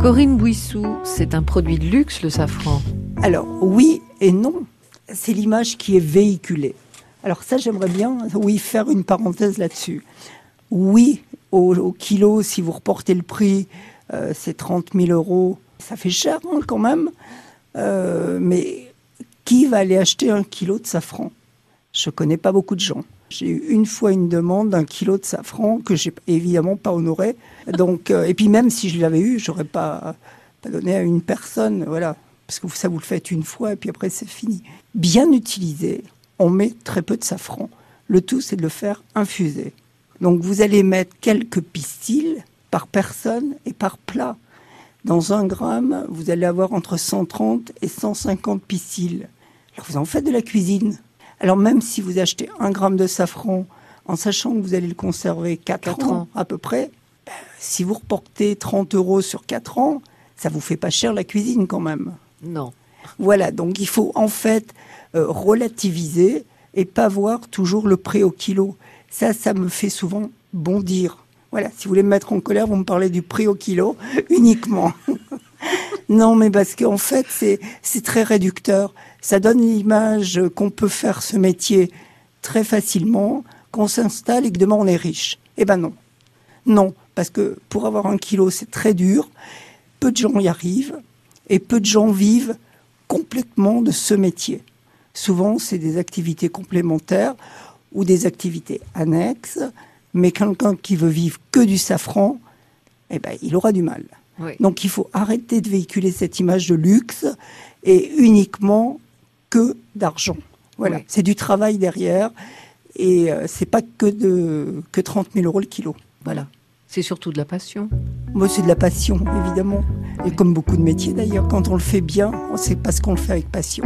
Corinne Bouissou, c'est un produit de luxe, le safran. Alors oui et non. C'est l'image qui est véhiculée. Alors ça, j'aimerais bien, oui, faire une parenthèse là-dessus. Oui, au, kilo, si vous reportez le prix, euh, c'est 30 000 euros. Ça fait cher hein, quand même. Euh, mais qui va aller acheter un kilo de safran? Je connais pas beaucoup de gens. J'ai eu une fois une demande d'un kilo de safran que j'ai évidemment pas honoré. Donc, euh, et puis même si je l'avais eu, j'aurais pas, pas donné à une personne, voilà, parce que ça vous le faites une fois et puis après c'est fini. Bien utilisé, on met très peu de safran. Le tout, c'est de le faire infuser. Donc vous allez mettre quelques pistils par personne et par plat. Dans un gramme, vous allez avoir entre 130 et 150 pistils. Alors vous en faites de la cuisine. Alors même si vous achetez un gramme de safran en sachant que vous allez le conserver 4, ans, à peu près, ben, si vous reportez 30 euros sur 4 ans, ça vous fait pas cher la cuisine quand même. Non. Voilà, donc il faut en fait euh, relativiser et pas voir toujours le prix au kilo. Ça, ça me fait souvent bondir. Voilà, si vous voulez me mettre en colère, vous me parlez du prix au kilo uniquement. non, mais parce qu'en fait, c'est très réducteur. Ça donne l'image qu'on peut faire ce métier très facilement, qu'on s'installe et que demain on est riche. Eh ben non. Non, parce que pour avoir un kilo, c'est très dur. Peu de gens y arrivent et peu de gens vivent complètement de ce métier. Souvent, c'est des activités complémentaires ou des activités annexes, mais quelqu'un qui veut vivre que du safran, eh ben, il aura du mal. Donc il faut arrêter de véhiculer cette image de luxe et uniquement que d'argent. Voilà, c'est du travail derrière et euh, c'est pas que de que 30 000 euros le kilo. Voilà. C'est surtout de la passion. Moi, c'est de la passion, évidemment. Et comme beaucoup de métiers d'ailleurs, quand on le fait bien, c'est parce qu'on le fait avec passion.